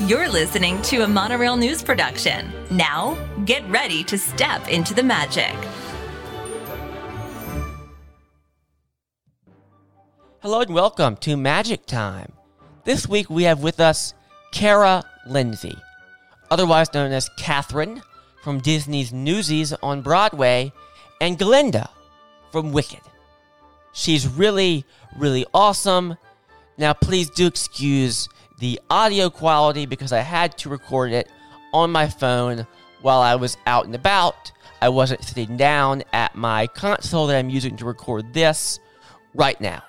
You're listening to a Monorail News production. Now, get ready to step into the magic. Hello and welcome to Magic Time. This week we have with us Kara Lindsay, otherwise known as Catherine from Disney's Newsies on Broadway, and Glinda from Wicked. She's really, really awesome. Now, please do excuse the audio quality because I had to record it on my phone while I was out and about. I wasn't sitting down at my console that I'm using to record this right now.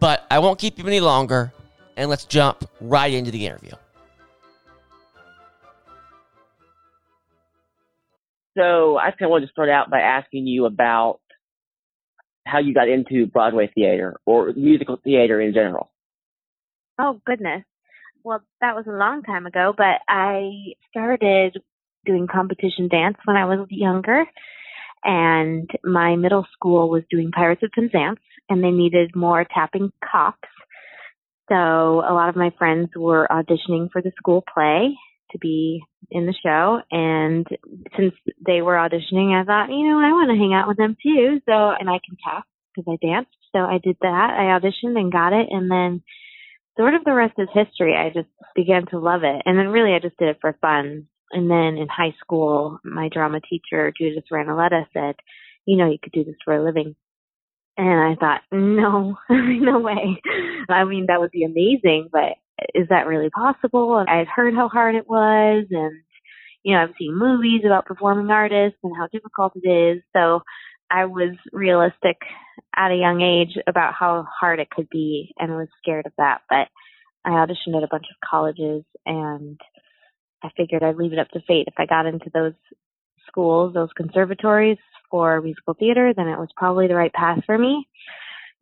But I won't keep you any longer, and let's jump right into the interview. So I kind of wanted to start out by asking you about how you got into Broadway theater or musical theater in general. Oh goodness. Well, that was a long time ago, but I started doing competition dance when I was younger and my middle school was doing Pirates of Penzance and they needed more tapping cops. So a lot of my friends were auditioning for the school play to be in the show and since they were auditioning I thought, you know, I want to hang out with them too. So and I can tap because I danced. So I did that. I auditioned and got it and then sort of the rest is history. I just began to love it. And then really I just did it for fun. And then in high school, my drama teacher, Judith Ranaletta, said, you know, you could do this for a living. And I thought, no, no way. I mean, that would be amazing, but is that really possible? And I'd heard how hard it was and, you know, I've seen movies about performing artists and how difficult it is. So I was realistic at a young age about how hard it could be and was scared of that. But I auditioned at a bunch of colleges and I figured I'd leave it up to fate. If I got into those schools, those conservatories for musical theater, then it was probably the right path for me.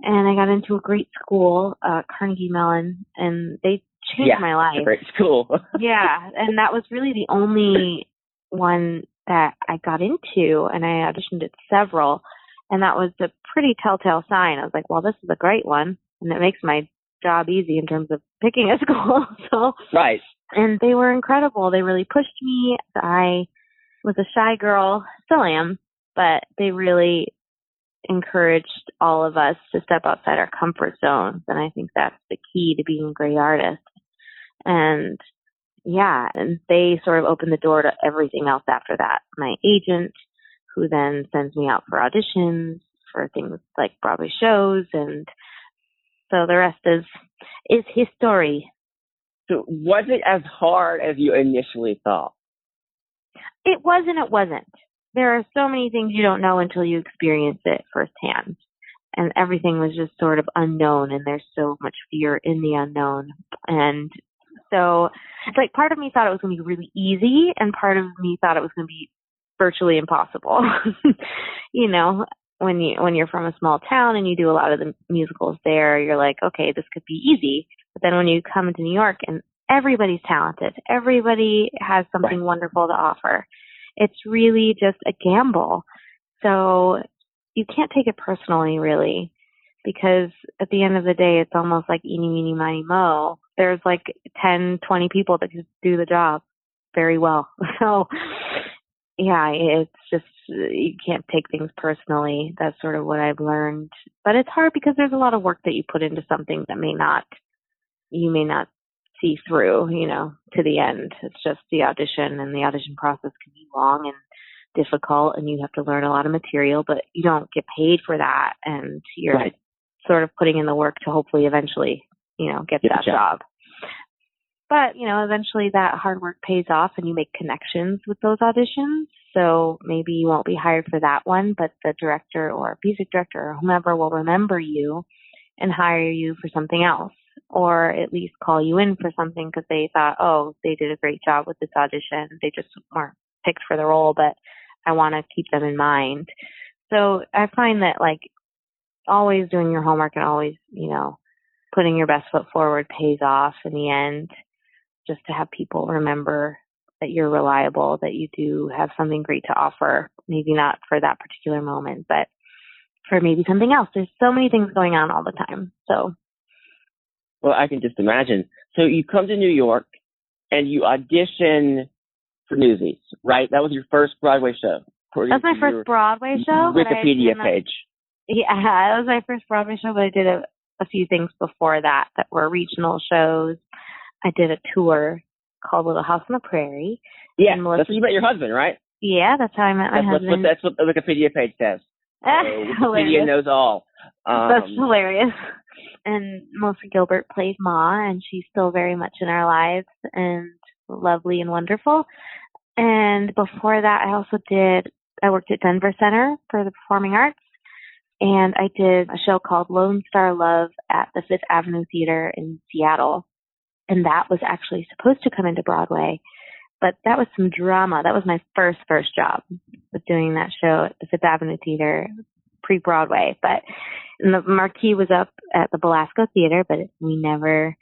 And I got into a great school, uh, Carnegie Mellon, and they changed yeah, my life. Great school. yeah, and that was really the only one that I got into, and I auditioned at several, and that was a pretty telltale sign. I was like, well, this is a great one, and it makes my job easy in terms of picking a school. so right, and they were incredible. They really pushed me. I was a shy girl, still am, but they really encouraged all of us to step outside our comfort zones, and I think that's the key to being a great artist. And yeah, and they sort of opened the door to everything else after that. My agent, who then sends me out for auditions for things like Broadway shows, and so the rest is is history. So was it as hard as you initially thought? It was and it wasn't. There are so many things you don't know until you experience it firsthand. And everything was just sort of unknown and there's so much fear in the unknown. And so it's like part of me thought it was going to be really easy and part of me thought it was going to be virtually impossible. you know, when you when you're from a small town and you do a lot of the musicals there, you're like, okay, this could be easy. But then when you come into New York and everybody's talented, everybody has something Right. wonderful to offer. It's really just a gamble. So you can't take it personally really because at the end of the day it's almost like eeny meeny miny mo. There's like 10, 20 people that could do the job very well. So yeah, it's just you can't take things personally. That's sort of what I've learned. But it's hard because there's a lot of work that you put into something that may not you may not see through, you know, to the end. It's just the audition and the audition process can be long and difficult and you have to learn a lot of material, but you don't get paid for that and you're Right. sort of putting in the work to hopefully eventually, you know, get that job. job. But, you know, eventually that hard work pays off and you make connections with those auditions. So maybe you won't be hired for that one, but the director or music director or whomever will remember you and hire you for something else or at least call you in for something because they thought, oh, they did a great job with this audition. They just weren't picked for the role, but I want to keep them in mind. So I find that like always doing your homework and always, you know, putting your best foot forward pays off in the end just to have people remember that you're reliable, that you do have something great to offer, maybe not for that particular moment, but for maybe something else. There's so many things going on all the time. So Well, I can just imagine. So you come to New York and you audition for Newsies, right? That was your first Broadway show. That's my first Broadway show. Wikipedia page. Yeah, that was my first Broadway show, but I did a, a few things before that that were regional shows. I did a tour called Little House on the Prairie. Yeah, Melissa, that's where you met your husband, right? Yeah, that's how I met my that's husband. What, that's what the Wikipedia page says. So Wikipedia knows all. Um, that's hilarious. And Melissa Gilbert plays Ma, and she's still very much in our lives and lovely and wonderful. And before that, I also did, I worked at Denver Center for the Performing Arts, and I did a show called Lone Star Love at the Fifth Avenue Theater in Seattle. And that was actually supposed to come into Broadway, but that was some drama. That was my first, first job, was doing that show at the Fifth Avenue Theater pre-Broadway. But the marquee was up at the Belasco Theater, but we never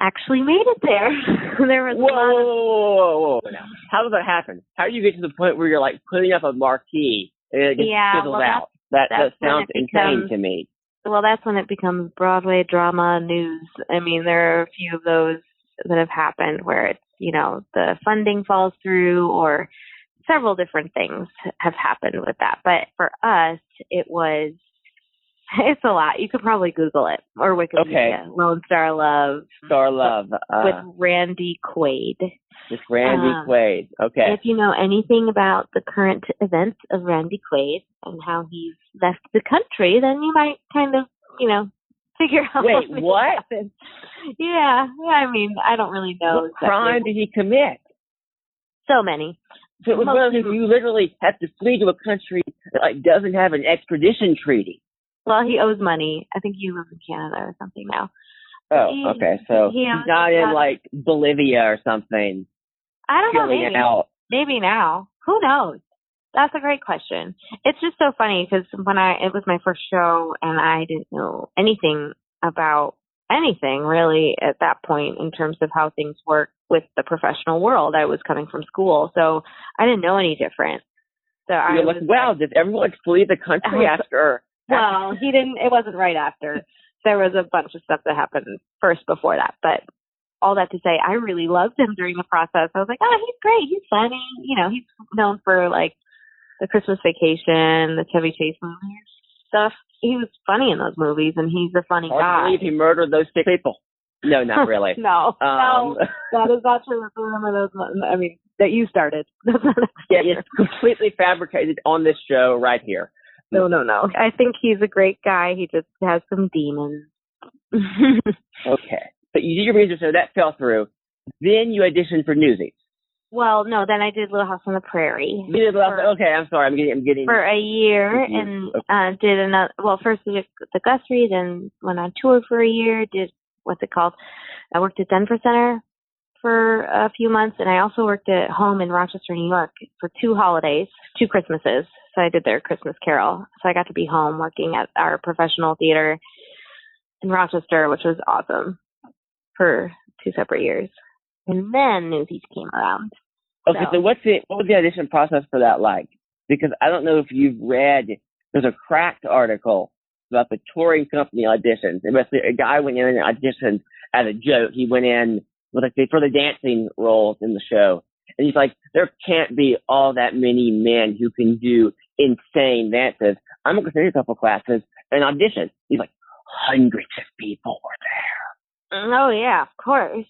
actually made it there. there was whoa, whoa, whoa, whoa, how does that happen? How do you get to the point where you're like putting up a marquee and it gets yeah, fizzled well, out? That that sounds insane to me. Well, that's when it becomes Broadway drama news. I mean, there are a few of those that have happened where it's you know the funding falls through or several different things have happened with that. But for us, it was it's a lot. You could probably Google it or Wikipedia. Okay. Lone Star Love. Star Love. Uh, with Randy Quaid. With Randy um, Quaid. Okay. If you know anything about the current events of Randy Quaid and how he's left the country, then you might kind of, you know, figure out Wait, what, what? happened. Yeah, I mean, I don't really know. What exactly. crime did he commit? So many. So it was one of those you literally have to flee to a country that like doesn't have an extradition treaty. Well, he owes money. I think he lives in Canada or something now. Oh, He- okay. So he he's not in like Bolivia or something, I don't know. Maybe. out. Maybe now. Who knows? That's a great question. It's just so funny because when I it was my first show and I didn't know anything about anything really at that point in terms of how things work with the professional world. I was coming from school, so I didn't know any different. So I You're was like, wow, did everyone flee the country I after? Well, he didn't. It wasn't right after. There was a bunch of stuff that happened first before that, but all that to say, I really loved him during the process. I was like, oh, he's great. He's funny. You know, he's known for like the Christmas Vacation, the Chevy Chase movies stuff. He was funny in those movies, and he's a funny Hard guy. believe he murdered those six people. No, not really. no, Um, no, that is not true. That's one of those. I mean, that you started. That's not yeah, it's completely fabricated on this show right here. No, no, no. I think he's a great guy. He just has some demons. Okay. But you did your music show, that fell through. Then you auditioned for Newsies. Well, no, then I did Little House on the Prairie You did For- okay, I'm sorry, I'm getting I'm getting for a year Mhm. and uh did another well first we did the Guthrie, then went on tour for a year, did what's it called? I worked at Denver Center for a few months and I also worked at home in Rochester, New York for two holidays, two Christmases. So I did their Christmas carol. So I got to be home working at our professional theater in Rochester, which was awesome for two separate years. And then Newsies came around. Okay, So- so what's the what was the audition process for that like? Because I don't know if you've read there's a cracked article about the touring company auditions. And basically a guy went in and auditioned as a joke. He went in with like for the dancing roles in the show. And he's like, there can't be all that many men who can do insane dances. I'm gonna take a couple classes and audition. He's like, hundreds of people were there. Oh yeah, of course.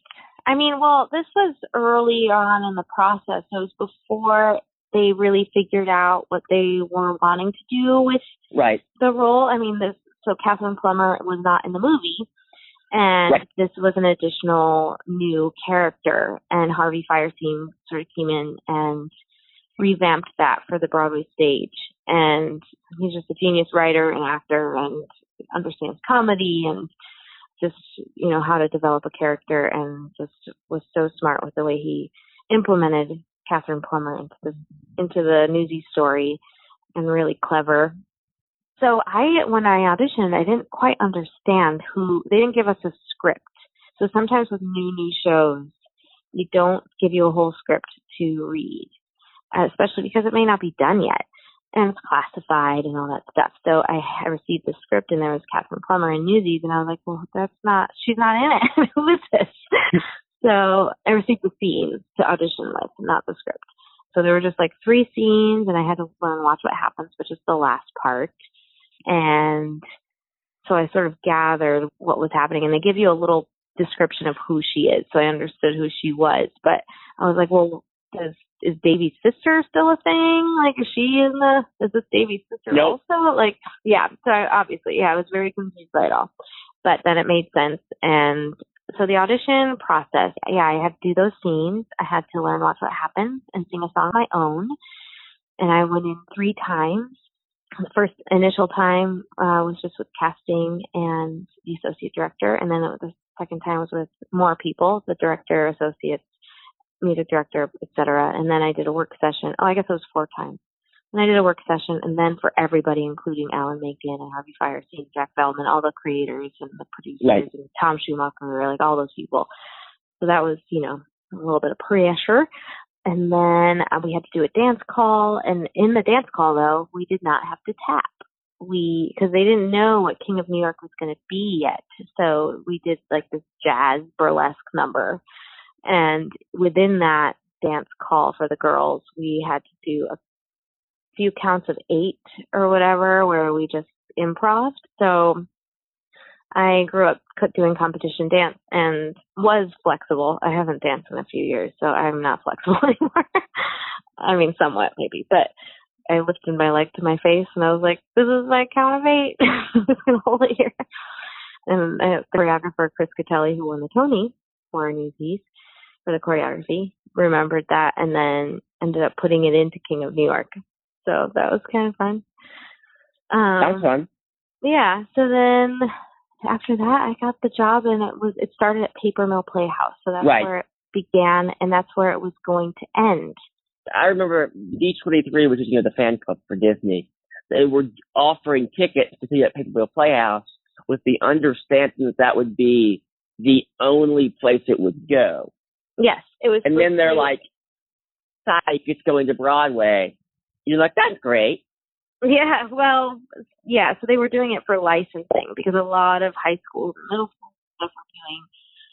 I mean, well, this was early on in the process. It was before they really figured out what they were wanting to do with Right. the role. I mean, this so Catherine Plummer was not in the movie, and Right. this was an additional new character. And Harvey Fierstein sort of came in and revamped that for the Broadway stage. And he's just a genius writer and actor, and understands comedy and just you know how to develop a character, and just was so smart with the way he implemented Catherine Plummer into the into the Newsy story, and really clever. So I, when I auditioned, I didn't quite understand who. They didn't give us a script. So sometimes with new new shows, they don't give you a whole script to read, Uh, especially because it may not be done yet and it's classified and all that stuff. So I, I received the script and there was Catherine Plummer in Newsies and I was like, well, that's not, she's not in it. Who is this? so, I received the scenes to audition with, not the script. So there were just like three scenes, and I had to learn and Watch What Happens, which is the last part. And so I sort of gathered what was happening, and they give you a little description of who she is, so I understood who she was. But I was like, well, does is Davy's sister still a thing? Like, is she in the? Is this Davy's sister Nope. also? Like, yeah. So I, obviously, yeah, I was very confused by it all, but then it made sense. And so the audition process, yeah, I had to do those scenes. I had to learn Watch What Happens and sing a song of my own. And I went in three times. The first initial time uh, was just with casting and the associate director, and then the second time was with more people, the director, associates, music director, etc. And then I did a work session. Oh, I guess it was four times. And I did a work session, and then for everybody, including Alan Menken and Harvey Fierstein, Jack Feldman, all the creators and the producers, Right. and Tom Schumacher, like all those people. So that was, you know, a little bit of pressure. And then uh, we had to do a dance call, and in the dance call, though, we did not have to tap. We because they didn't know what King of New York was going to be yet, so we did like this jazz burlesque number, and within that dance call for the girls, we had to do a few counts of eight or whatever, where we just improv. So I grew up doing competition dance and was flexible. I haven't danced in a few years, so I'm not flexible anymore. I mean, somewhat maybe, but I lifted my leg to my face and I was like, "This is my count of eight. I'm just gonna hold it here." And choreographer Chris Gattelli, who won the Tony for a new piece for the choreography, remembered that and then ended up putting it into King of New York. So that was kind of fun. Um, That was fun. yeah. So then after that, I got the job, and it was it started at Paper Mill Playhouse. So that's Right. where it began, and that's where it was going to end. I remember D23, which is you know the fan club for Disney. They were offering tickets to see at Paper Mill Playhouse with the understanding that that would be the only place it would go. Yes, it was. And then they're like, "Psych, it's going to Broadway." You're like, "That's great." yeah, well, yeah. So they were doing it for licensing because a lot of high schools and middle schools stuff were doing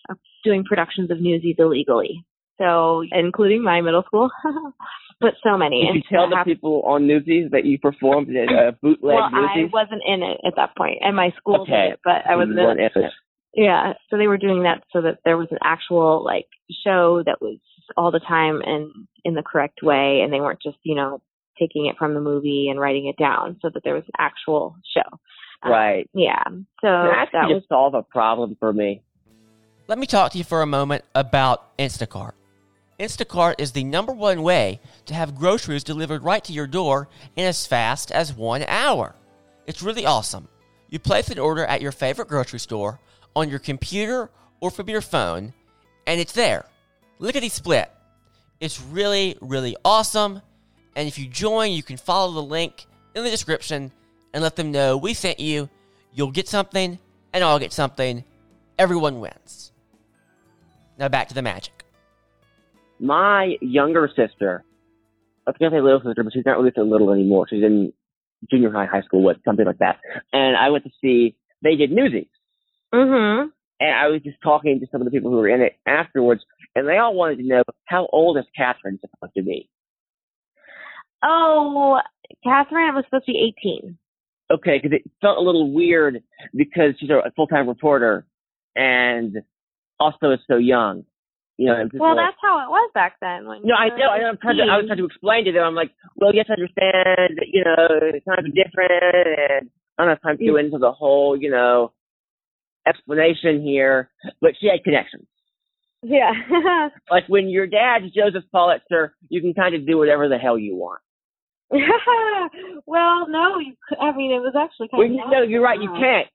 uh, doing productions of Newsies illegally. So, including my middle school, but so many. Did you tell the have- people on Newsies that you performed at a bootleg well, I wasn't in it at that point. and my school Okay. did it, but I You in it. In it. Yeah, so they were doing that so that there was an actual like show that was all the time and in the correct way, and they weren't just you know taking it from the movie and writing it down, so that there was an actual show. Um, Right. Yeah. So That that actually was just solve a problem for me. Let me talk to you for a moment about Instacart. Instacart is the number one way to have groceries delivered right to your door in as fast as one hour. It's really awesome. You place an order at your favorite grocery store on your computer or from your phone, and it's there. Lickety split. It's really, really awesome. And if you join, you can follow the link in the description and let them know we sent you. You'll get something, and I'll get something. Everyone wins. Now back to the magic. My younger sister, I was gonna say little sister, but she's not really so little anymore. She's in junior high, high school, what something like that. And I went to see they did Newsies. Mhm. And I was just talking to some of the people who were in it afterwards, and they all wanted to know how old is Catherine supposed to be? Oh, Catherine was supposed to be 18. Okay, because it felt a little weird because she's a full time reporter and also is so young. You know, and Well, like, that's how it was back then. When No, I know. I know. I'm trying to. I was trying to explain to them. I'm like, well, you have to understand that you know times are different, and I don't have time to go into the whole you know explanation here. But she had connections. Yeah. Like when your dad's Joseph Pulitzer, you can kind of do whatever the hell you want. well, no, you, cou- I mean, it was actually kind Well, of. you, no, you're right. You can't.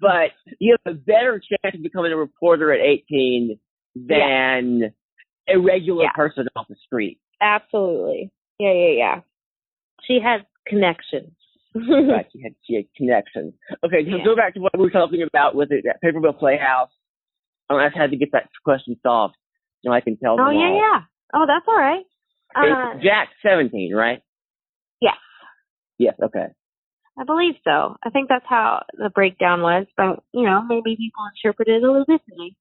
But you have a better chance of becoming a reporter at 18 than a regular Yeah. person off the street. Absolutely. Yeah, yeah, yeah. She had connections. Right, she had she had connections. Okay, so Yeah. go back to what we were talking about with it, that Paper Mill Playhouse. Um, I just had to get that question solved, so I can tell them oh, yeah, all. yeah. Oh, that's all right. Uh, Jack seventeen, right? Yes. Yes. Okay. I believe so. I think that's how the breakdown was, but you know, maybe people interpret it a little differently.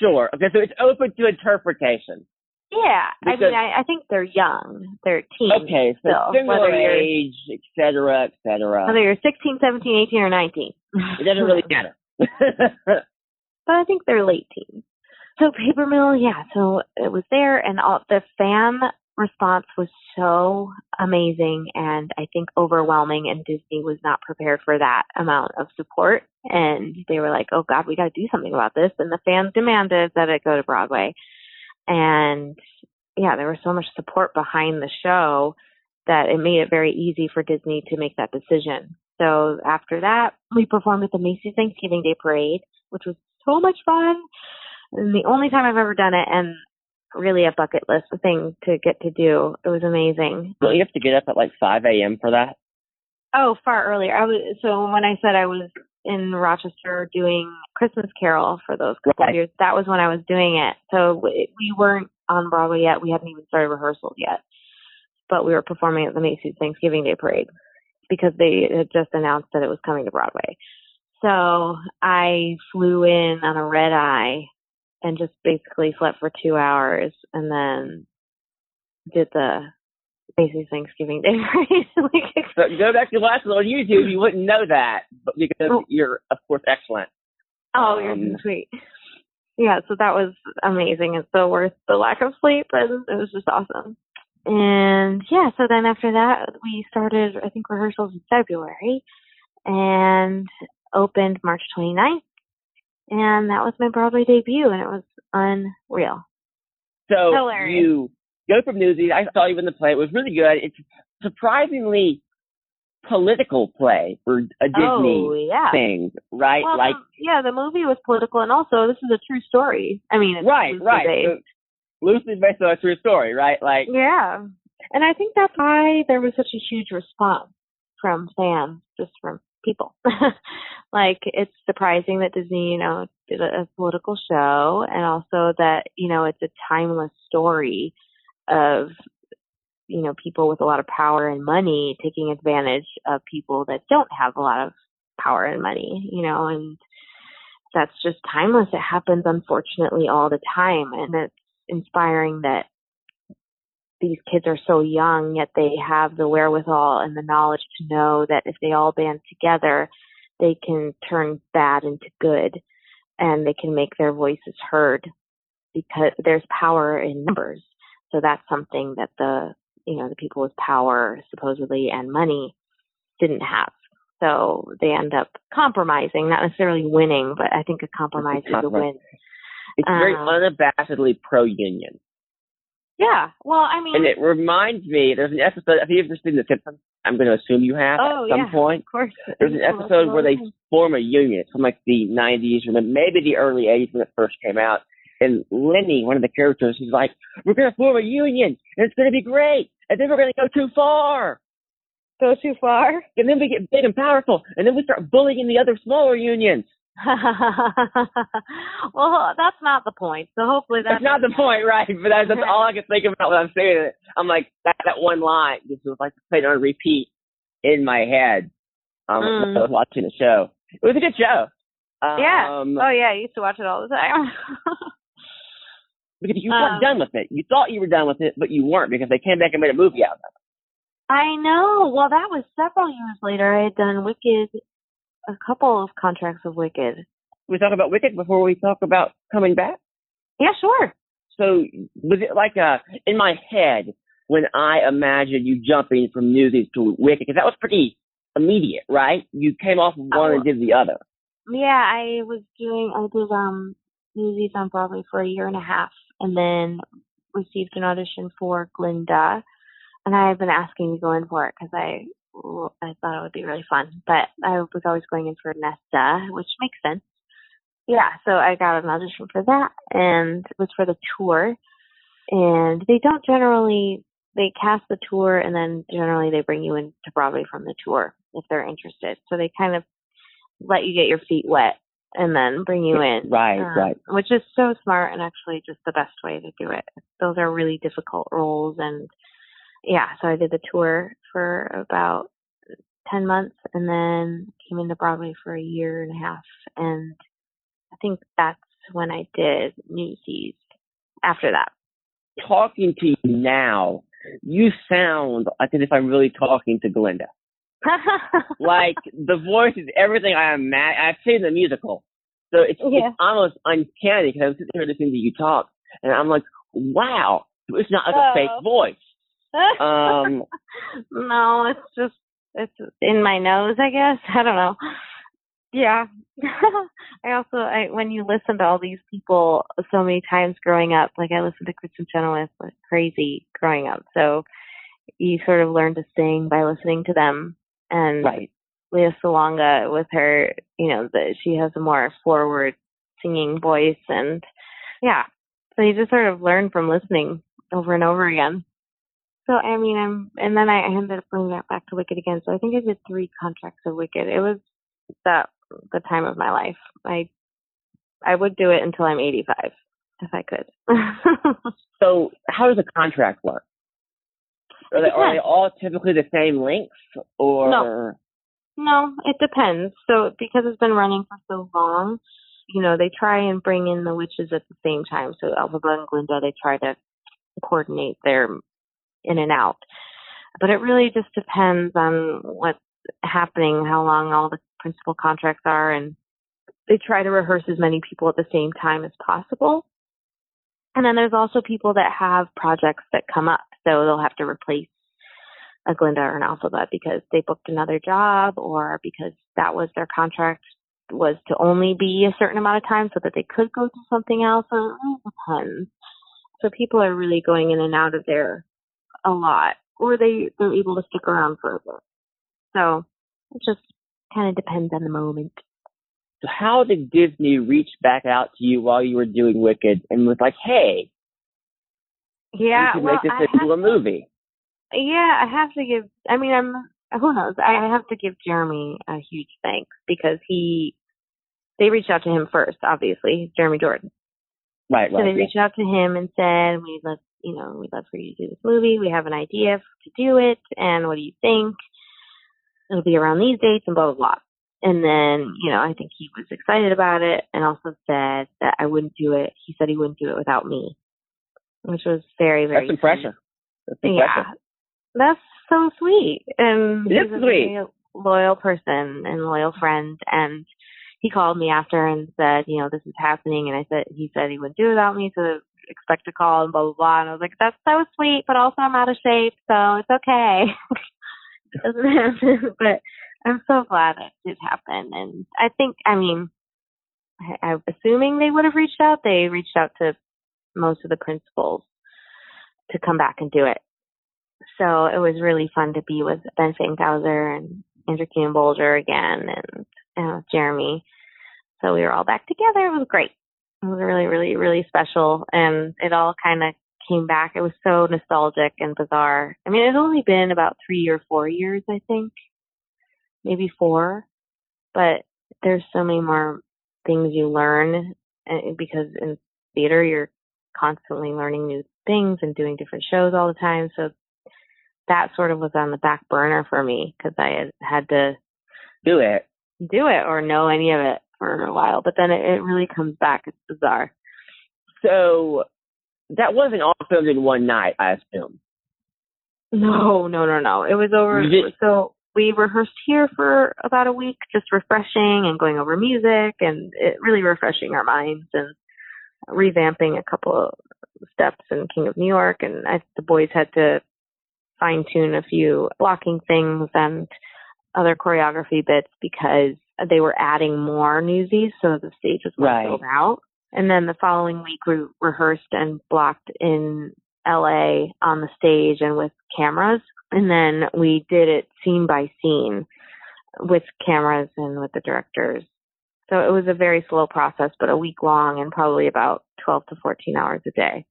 Sure. Okay, so it's open to interpretation. Yeah, I mean, I, I think they're young. They're teens. Okay, so still, similar age, et cetera, et cetera. Whether you're 16, 17, 18, or 19. It doesn't really matter. but I think they're late teens. So Paper Mill, yeah, so it was there and all the fan response was so amazing and I think overwhelming and Disney was not prepared for that amount of support and they were like, "Oh god, we got to do something about this." And the fans demanded that it go to Broadway. And yeah, there was so much support behind the show that it made it very easy for Disney to make that decision. So after that, we performed at the Macy's Thanksgiving Day Parade, which was so much fun. And the only time I've ever done it and really a bucket list thing to get to do. It was amazing. Don't you have to get up at like 5 a.m. for that? Oh, far earlier. I was so when I said I was in Rochester doing Christmas Carol for those couple of years, that was when I was doing it. So we weren't on Broadway yet. We hadn't even started rehearsals yet, but we were performing at the Macy's Thanksgiving Day Parade because they had just announced that it was coming to Broadway. So I flew in on a red eye and just basically slept for two hours and then did the Macy's Thanksgiving Day Parade. like, So go back to last on YouTube, you wouldn't know that, but because Oh. you're of course excellent. Oh, you're Um, so sweet. Yeah, so that was amazing. It's so worth the lack of sleep, and it was just awesome. And yeah, so then after that, we started, I think, rehearsals in February and opened March 29th. And that was my Broadway debut, and it was unreal. So Hilarious. you go from Newsies. I saw you in the play. It was really good. It's surprisingly political play for a oh, Disney oh, yeah. thing, right? Well, like the, yeah, the movie was political, and also this is a true story. I mean, it's right, loosely right. based. So, loosely based on a true story, right? Like Yeah. And I think that's why there was such a huge response from fans, just from people. like, it's surprising that Disney, you know, did a, a political show and also that, you know, it's a timeless story of, you know, people with a lot of power and money taking advantage of people that don't have a lot of power and money, you know, and that's just timeless. It happens, unfortunately, all the time. And it's inspiring that these kids are so young, yet they have the wherewithal and the knowledge to know that if they all band together, they can turn bad into good and they can make their voices heard because there's power in numbers. So that's something that the, you know, the people with power supposedly and money didn't have. So they end up compromising, not necessarily winning, but I think a compromise is a win. it's very Um, unabashedly pro union. Yeah. Well, I mean, And it reminds me, there's an episode, have you ever seen The Simpsons? I'm going to assume you have oh, at some yeah, point. of course. There's an episode where they form a union. It's from like the 90s or maybe the early 80s when it first came out. And Lenny, one of the characters, he's like, we're going to form a union and it's going to be great. And then we're going to go too far. go too far. And then we get big and powerful. And then we start bullying the other smaller unions. well, that's not the point. So hopefully that's That's not the point, right? But that's, that's all I can think about when I'm saying it. I'm like, that, that one line just was like playing on repeat in my head um, Mm. I was watching the show. It was a good show. Yeah. Um, Oh yeah, I used to watch it all the time. because you weren't Um, done with it. You thought you were done with it, but you weren't because they came back and made a movie out of it. I know. Well, that was several years later. I had done Wicked, a couple of contracts of Wicked. We talk about Wicked before we talk about coming back. Yeah, sure. So was it like a in my head when I imagined you jumping from Newsies to Wicked? Because that was pretty immediate, right? You came off of one Oh. and did the other. Yeah, I was doing. I did um Newsies on Broadway for a year and a half, and then received an audition for Glinda, and I have been asking to go in for it because I I thought it would be really fun, but I was always going in for Nessa, which makes sense. Yeah, so I got an audition for that, and it was for the tour. And they don't generally they cast the tour, and then generally they bring you in to Broadway from the tour if they're interested. So they kind of let you get your feet wet and then bring you in. Right, um, right. Which is so smart and actually just the best way to do it. Those are really difficult roles and yeah, so I did the tour for about 10 months and then came into Broadway for a year and a half. And I think that's when I did Newsies after that. Talking to you now, you sound like as if I'm really talking to Glinda. like the voice is everything I imagine. I've seen the musical, so it's, Yeah. it's almost uncanny because I'm sitting here listening to you talk, and I'm like, wow, it's not like a Oh. fake voice. Um, no, it's just it's in my nose, I guess. I don't know. Yeah. I also I when you listen to all these people so many times growing up, like I listened to Kristin Chenoweth like crazy growing up. So you sort of learn to sing by listening to them and right. Lea Salonga with her, you know, that she has a more forward singing voice and yeah. So you just sort of learn from listening over and over again. So I mean I'm and then I ended up bringing that back to Wicked again. So I think I did three contracts of Wicked. It was the the time of my life. I I would do it until I'm eighty five if I could. So how does a contract work? Are they, are they all typically the same length, or No, it depends. So because it's been running for so long, you know, they try and bring in the witches at the same time. So Elphaba and Glinda, they try to coordinate their in and out. But it really just depends on what's happening, how long all the principal contracts are, and they try to rehearse as many people at the same time as possible. And then there's also people that have projects that come up, so they'll have to replace a Glinda or an Elphaba because they booked another job or because that was their contract was to only be a certain amount of time so that they could go do something else. So it depends. So people are really going in and out of there a lot, or they they're able to stick around for a bit. So it just kind of depends on the moment. so how did Disney reach back out to you while you were doing Wicked and was like, hey, Yeah, we well, make this I into a movie? Yeah, I have to give. I mean, I'm. Who knows? I have to give Jeremy a huge thanks because he. They reached out to him first, obviously, Jeremy Jordan. Right, right. So they yeah. reached out to him and said, "We'd love, you know, we'd love for you to do this movie. We have an idea to do it, and what do you think? It'll be around these dates and blah blah blah." And then, you know, I think he was excited about it, and also said that I wouldn't do it. He said he wouldn't do it without me, which was very very. That's impressive. That's Yeah, that's so sweet, and It is he's a sweet. loyal person and loyal friend, and he called me after and said, you know, this is happening, and I said, he said he wouldn't do it without me, so expect a call and blah blah blah, and I was like, that's so sweet, but also I'm out of shape, so it's okay. It doesn't happen, but I'm so glad it did happen, and I think, I mean, I, I'm assuming they would have reached out. They reached out to most of the principals to come back and do it. So it was really fun to be with Ben Fankhauser and Andrew Keenan Bolger again and uh, Jeremy. So we were all back together. It was great. It was really, really, really special. And it all kind of came back. It was so nostalgic and bizarre. I mean, it's only been about three or four years, I think, maybe four. But there's so many more things you learn uh, because in theater you're constantly learning new things and doing different shows all the time. So that sort of was on the back burner for me because I had, had to Do it. do it or know any of it for a while. But then it, it really comes back. It's bizarre. So that wasn't all filmed in one night, I assume. No, no, no, no. It was over. Did- So we rehearsed here for about a week, just refreshing and going over music and it really refreshing our minds and revamping a couple of steps in King of New York. And I, the boys had to fine tune a few blocking things and other choreography bits because they were adding more newsies, so the stage was Right. filled out. And then the following week, we rehearsed and blocked in LA on the stage and with cameras. And then we did it scene by scene with cameras and with the directors. So it was a very slow process, but a week long and probably about 12 to 14 hours a day.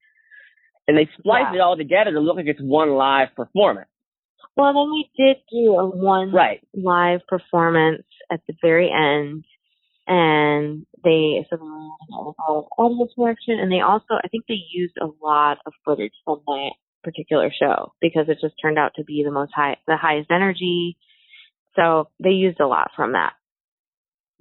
And they spliced Yeah. it all together to look like it's one live performance. Well, then we did do a one Right. live performance at the very end, and they so they were using it with all audio direction, and they also I think they used a lot of footage from that particular show because it just turned out to be the most high, the highest energy, So they used a lot from that.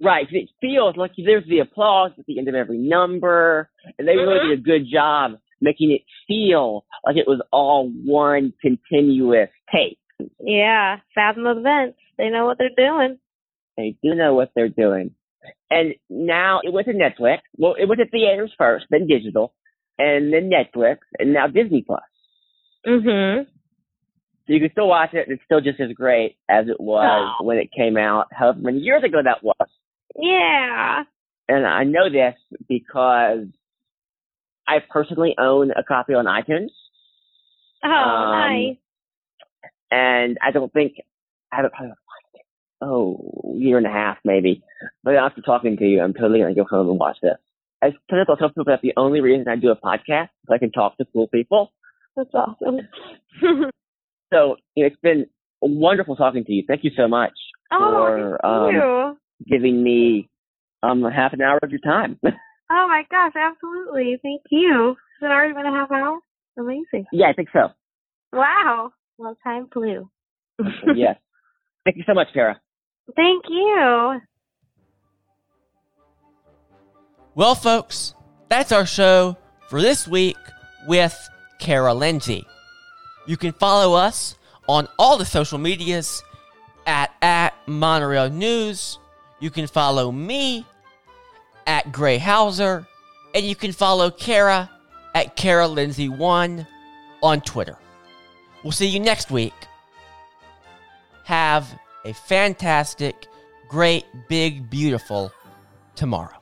Right. It feels like there's the applause at the end of every number, and they really Mhm. did a good job making it feel like it was all one continuous tape. Yeah, Fathom Events. They know what they're doing. They do know what they're doing. And now it went to Netflix. Well, it went to theaters first, then digital, and then Netflix, and now Disney Plus. Mm Mhm. So you can still watch it, and it's still just as great as it was Oh. when it came out, however many years ago that was. Yeah. And I know this because I personally own a copy on iTunes, Oh, Um, nice. and I don't think I haven't probably watched it. Oh, year and a half maybe. But after talking to you, I'm totally gonna go home and watch this. I tell tell people that the only reason I do a podcast is I can talk to cool people. That's awesome. So you know, it's been wonderful talking to you. Thank you so much oh, for thank um, you. Giving me um half an hour of your time. Oh my gosh, absolutely. Thank you. Has it already been a half hour? Amazing. yeah, I think so. Wow. Well, time flew. yes. Thank you so much, Kara. Thank you. Well, folks, that's our show for this week with Kara Lindsay. You can follow us on all the social medias at, at Monorail News. You can follow me at Gray Hauser. And you can follow Kara at Kara Lindsay1 on Twitter. We'll see you next week. Have a fantastic, great, big, beautiful tomorrow.